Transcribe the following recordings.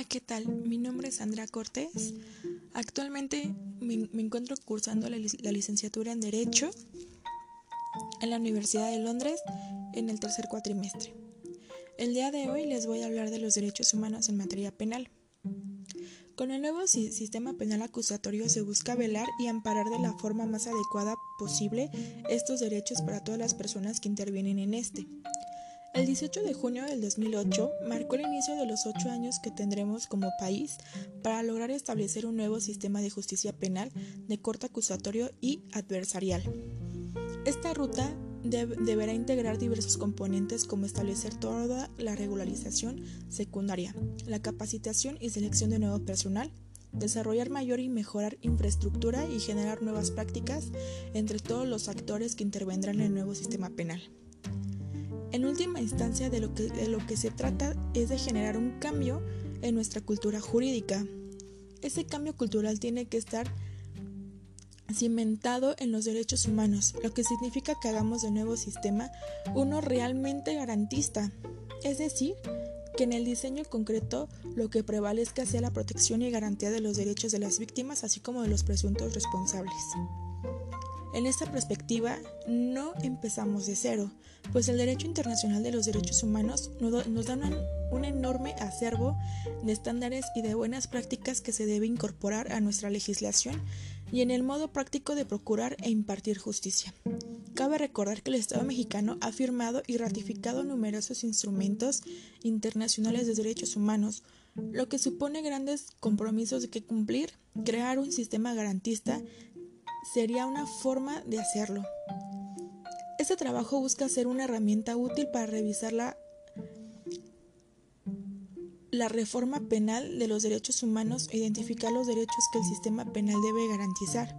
Hola, ¿qué tal? Mi nombre es Sandra Cortés. Actualmente me, encuentro cursando la, licenciatura en Derecho en la Universidad de Londres en el tercer cuatrimestre. El día de hoy les voy a hablar de los derechos humanos en materia penal. Con el nuevo sistema penal acusatorio se busca velar y amparar de la forma más adecuada posible estos derechos para todas las personas que intervienen en este. El 18 de junio del 2008 marcó el inicio de los ocho años que tendremos como país para lograr establecer un nuevo sistema de justicia penal de corte acusatorio y adversarial. Esta ruta deberá integrar diversos componentes como establecer toda la regularización secundaria, la capacitación y selección de nuevo personal, desarrollar mayor y mejorar infraestructura y generar nuevas prácticas entre todos los actores que intervendrán en el nuevo sistema penal. En última instancia, de lo, que, de se trata es de generar un cambio en nuestra cultura jurídica. Ese cambio cultural tiene que estar cimentado en los derechos humanos, lo que significa que hagamos del nuevo sistema uno realmente garantista, es decir, que en el diseño concreto lo que prevalezca sea la protección y garantía de los derechos de las víctimas, así como de los presuntos responsables. En esta perspectiva, no empezamos de cero, pues el derecho internacional de los derechos humanos nos da un enorme acervo de estándares y de buenas prácticas que se debe incorporar a nuestra legislación y en el modo práctico de procurar e impartir justicia. Cabe recordar que el Estado mexicano ha firmado y ratificado numerosos instrumentos internacionales de derechos humanos, lo que supone grandes compromisos que cumplir, crear un sistema garantista sería una forma de hacerlo. Este trabajo busca ser una herramienta útil para revisar la, la reforma penal de los derechos humanos e identificar los derechos que el sistema penal debe garantizar.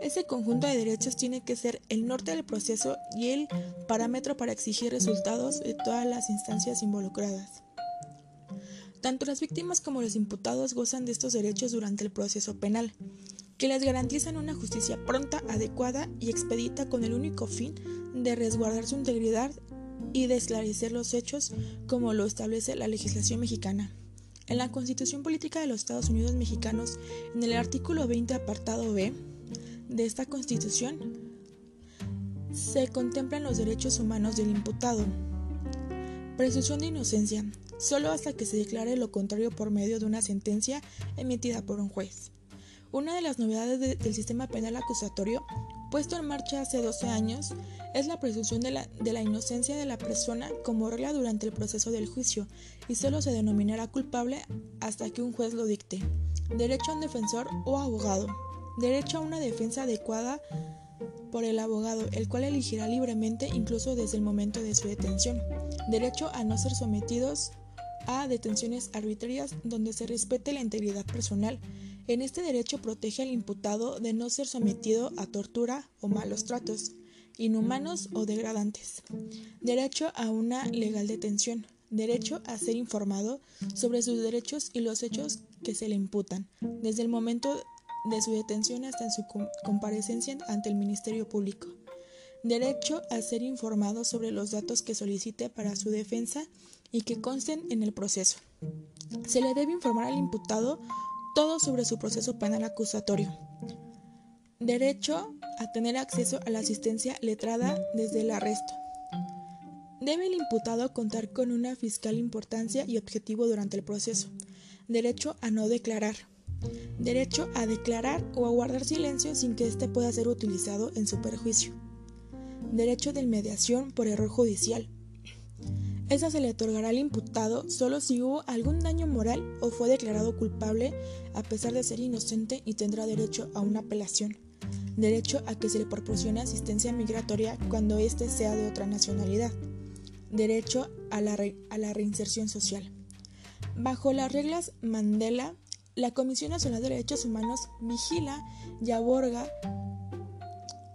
Ese conjunto de derechos tiene que ser el norte del proceso y el parámetro para exigir resultados de todas las instancias involucradas. Tanto las víctimas como los imputados gozan de estos derechos durante el proceso penal que les garantizan una justicia pronta, adecuada y expedita con el único fin de resguardar su integridad y de esclarecer los hechos como lo establece la legislación mexicana. En la Constitución Política de los Estados Unidos Mexicanos, en el artículo 20 apartado B de esta Constitución, se contemplan los derechos humanos del imputado. Presunción de inocencia, solo hasta que se declare lo contrario por medio de una sentencia emitida por un juez. Una de las novedades del sistema penal acusatorio, puesto en marcha hace 12 años, es la presunción de la, de la, inocencia de la persona como regla durante el proceso del juicio y solo se denominará culpable hasta que un juez lo dicte. Derecho a un defensor o abogado. Derecho a una defensa adecuada por el abogado, el cual elegirá libremente incluso desde el momento de su detención. Derecho a no ser sometidos a detenciones arbitrarias donde se respete la integridad personal en este derecho protege al imputado de no ser sometido a tortura o malos tratos, inhumanos o degradantes. Derecho a una legal detención. Derecho a ser informado sobre sus derechos y los hechos que se le imputan, desde el momento de su detención hasta su comparecencia ante el Ministerio Público. Derecho a ser informado sobre los datos que solicite para su defensa y que consten en el proceso. Se le debe informar al imputado todo sobre su proceso penal acusatorio. Derecho a tener acceso a la asistencia letrada desde el arresto. Debe el imputado contar con una fiscal importancia y objetivo durante el proceso. Derecho a no declarar. Derecho a declarar o a guardar silencio sin que éste pueda ser utilizado en su perjuicio. Derecho de mediación por error judicial. Esa se le otorgará al imputado solo si hubo algún daño moral o fue declarado culpable a pesar de ser inocente y tendrá derecho a una apelación. Derecho a que se le proporcione asistencia migratoria cuando éste sea de otra nacionalidad. Derecho a la, reinserción social. Bajo las reglas Mandela, la Comisión Nacional de Derechos Humanos vigila y aborga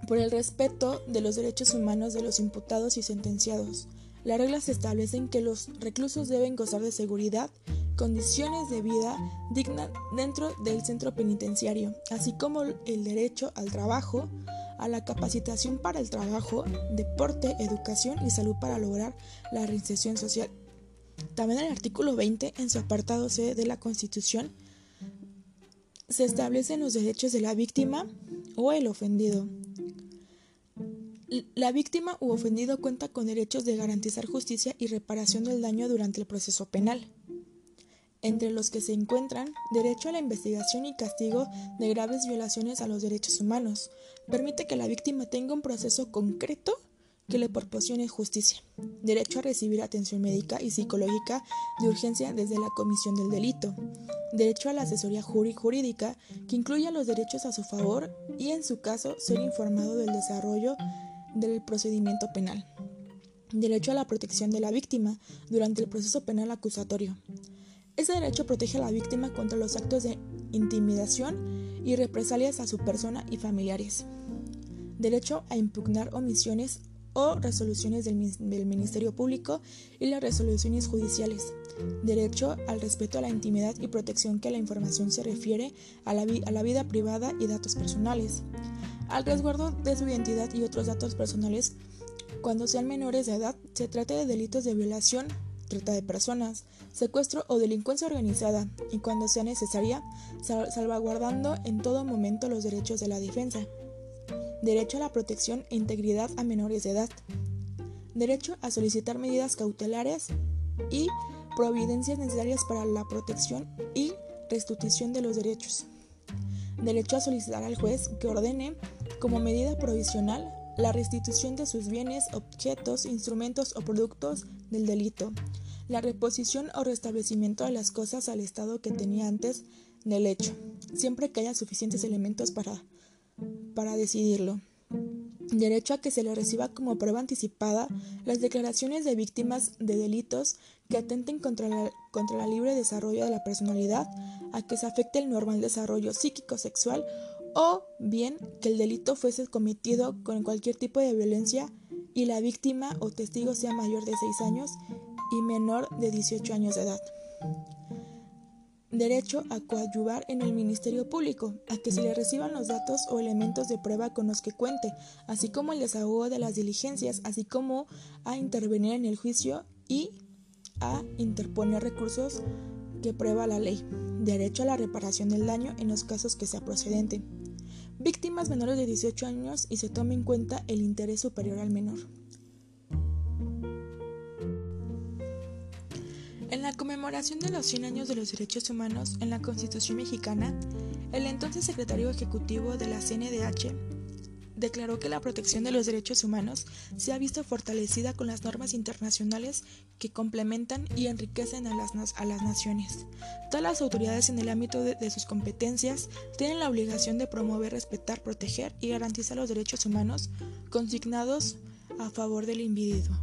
por el respeto de los derechos humanos de los imputados y sentenciados las reglas establecen que los reclusos deben gozar de seguridad, condiciones de vida digna dentro del centro penitenciario, así como el derecho al trabajo, a la capacitación para el trabajo, deporte, educación y salud para lograr la reinserción social. También el artículo 20, en su apartado C de la Constitución, se establecen los derechos de la víctima o el ofendido. La víctima u ofendido cuenta con derechos de garantizar justicia y reparación del daño durante el proceso penal, entre los que se encuentran derecho a la investigación y castigo de graves violaciones a los derechos humanos. Permite que la víctima tenga un proceso concreto que le proporcione justicia, derecho a recibir atención médica y psicológica de urgencia desde la comisión del delito, derecho a la asesoría jurídica que incluya los derechos a su favor y en su caso ser informado del desarrollo del procedimiento penal, derecho a la protección de la víctima durante el proceso penal acusatorio. Ese derecho protege a la víctima contra los actos de intimidación y represalias a su persona y familiares. Derecho a impugnar omisiones o resoluciones del, Ministerio Público y las resoluciones judiciales. Derecho al respeto a la intimidad y protección que la información se refiere a la, a la vida privada y datos personales. Al resguardo de su identidad y otros datos personales cuando sean menores de edad se trate de delitos de violación, trata de personas, secuestro o delincuencia organizada y cuando sea necesaria, salvaguardando en todo momento los derechos de la defensa. Derecho a la protección e integridad a menores de edad, derecho a solicitar medidas cautelares y providencias necesarias para la protección y restitución de los derechos, derecho a solicitar al juez que ordene como medida provisional la restitución de sus bienes, objetos, instrumentos o productos del delito, la reposición o restablecimiento de las cosas al estado que tenía antes del hecho, siempre que haya suficientes elementos para para decidirlo. Derecho a que se le reciba como prueba anticipada las declaraciones de víctimas de delitos que atenten contra la, contra la libre desarrollo de la personalidad, a que se afecte el normal desarrollo psíquico-sexual o bien que el delito fuese cometido con cualquier tipo de violencia y la víctima o testigo sea mayor de 6 años y menor de 18 años de edad. Derecho a coadyuvar en el Ministerio Público, a que se le reciban los datos o elementos de prueba con los que cuente, así como el desahogo de las diligencias, así como a intervenir en el juicio y a interponer recursos que prueba la ley, derecho a la reparación del daño en los casos que sea procedente, víctimas menores de 18 años y se tome en cuenta el interés superior al menor. En la conmemoración de los 100 años de los derechos humanos en la Constitución mexicana, el entonces secretario ejecutivo de la CNDH declaró que la protección de los derechos humanos se ha visto fortalecida con las normas internacionales que complementan y enriquecen a las, a las naciones. Todas las autoridades en el ámbito de, de sus competencias tienen la obligación de promover, respetar, proteger y garantizar los derechos humanos consignados a favor del individuo.